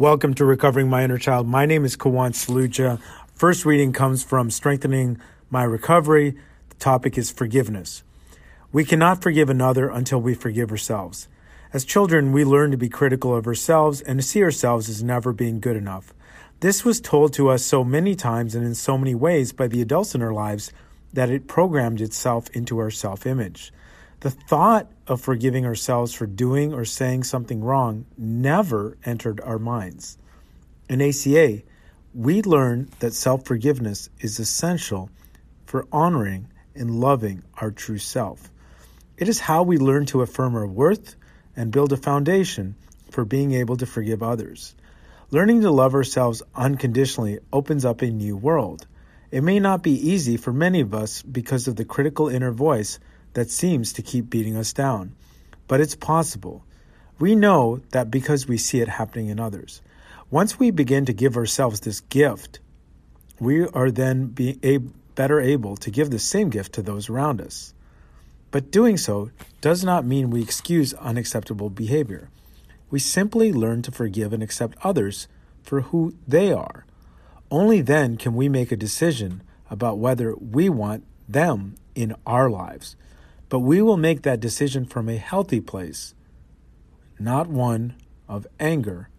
Welcome to Recovering My Inner Child. My name is Kawan Saluja. First reading comes from Strengthening My Recovery. The topic is forgiveness. We cannot forgive another until we forgive ourselves. As children, we learn to be critical of ourselves and to see ourselves as never being good enough. This was told to us so many times and in so many ways by the adults in our lives that it programmed itself into our self image. The thought of forgiving ourselves for doing or saying something wrong never entered our minds. In ACA, we learn that self forgiveness is essential for honoring and loving our true self. It is how we learn to affirm our worth and build a foundation for being able to forgive others. Learning to love ourselves unconditionally opens up a new world. It may not be easy for many of us because of the critical inner voice that seems to keep beating us down. But it's possible. We know that because we see it happening in others. Once we begin to give ourselves this gift, we are then be better able to give the same gift to those around us. But doing so does not mean we excuse unacceptable behavior. We simply learn to forgive and accept others for who they are. Only then can we make a decision about whether we want them in our lives. But we will make that decision from a healthy place, not one of anger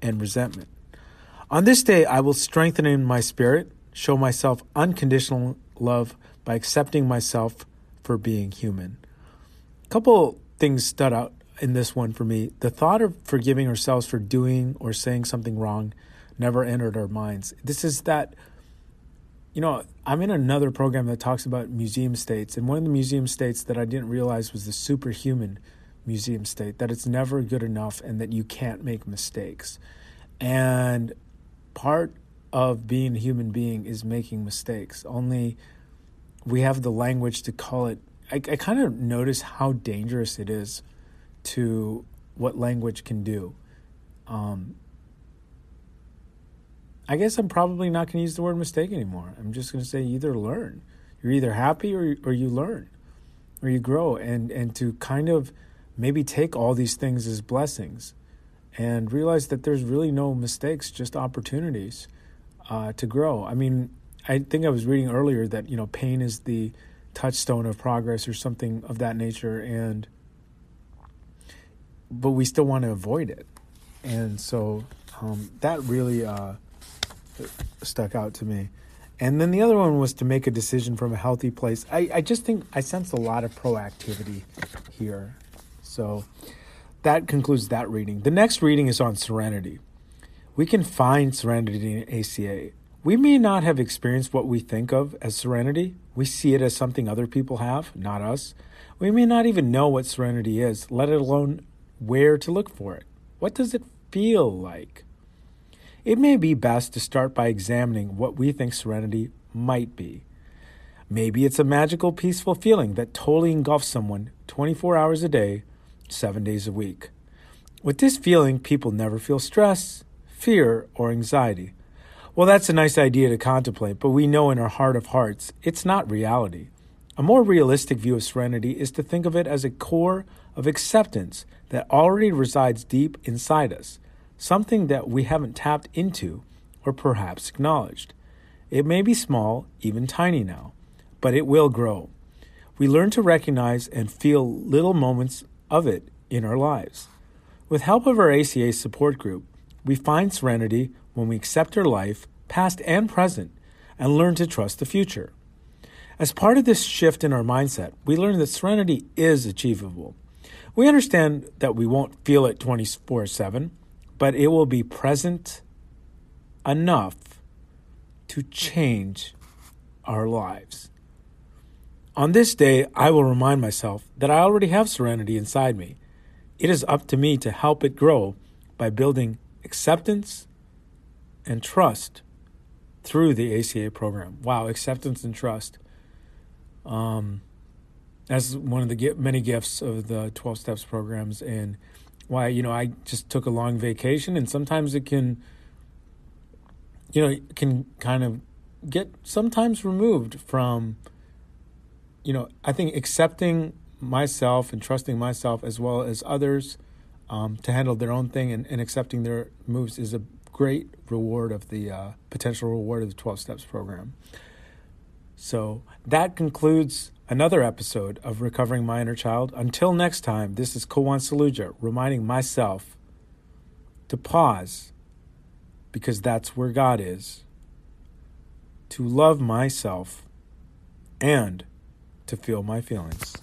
and resentment. On this day, I will strengthen in my spirit, show myself unconditional love by accepting myself for being human. A couple things stood out in this one for me. The thought of forgiving ourselves for doing or saying something wrong never entered our minds. This is that you know, I'm in another program that talks about museum states, and one of the museum states that I didn't realize was the superhuman museum state, that it's never good enough and that you can't make mistakes. And part of being a human being is making mistakes. Only we have the language to call it. I, I kind of notice how dangerous it is to what language can do. Um, I guess I'm probably not going to use the word mistake anymore. I'm just going to say either learn. You're either happy or or you learn, or you grow, and and to kind of maybe take all these things as blessings, and realize that there's really no mistakes, just opportunities uh, to grow. I mean, I think I was reading earlier that you know pain is the touchstone of progress or something of that nature, and but we still want to avoid it, and so um, that really. Uh, stuck out to me. And then the other one was to make a decision from a healthy place. I, I just think I sense a lot of proactivity here. So that concludes that reading. The next reading is on serenity. We can find serenity in ACA. We may not have experienced what we think of as serenity. We see it as something other people have, not us. We may not even know what serenity is, let alone where to look for it. What does it feel like? It may be best to start by examining what we think serenity might be. Maybe it's a magical, peaceful feeling that totally engulfs someone 24 hours a day, seven days a week. With this feeling, people never feel stress, fear, or anxiety. Well, that's a nice idea to contemplate, but we know in our heart of hearts it's not reality. A more realistic view of serenity is to think of it as a core of acceptance that already resides deep inside us something that we haven't tapped into or perhaps acknowledged. It may be small, even tiny now, but it will grow. We learn to recognize and feel little moments of it in our lives. With help of our ACA support group, we find serenity when we accept our life, past and present, and learn to trust the future. As part of this shift in our mindset, we learn that serenity is achievable. We understand that we won't feel it 24 7, but it will be present enough to change our lives. On this day, I will remind myself that I already have serenity inside me. It is up to me to help it grow by building acceptance and trust through the ACA program. Wow, acceptance and trust. Um, that's one of the many gifts of the 12 steps programs and why you know I just took a long vacation, and sometimes it can, you know, it can kind of get sometimes removed from, you know, I think accepting myself and trusting myself as well as others um, to handle their own thing and, and, accepting their moves is a great reward of the uh, potential reward of the 12 Steps program. So that concludes another episode of Recovering My Inner Child. Until next time, this is Kawan Saluja reminding myself to pause because that's where God is, to love myself, and to feel my feelings.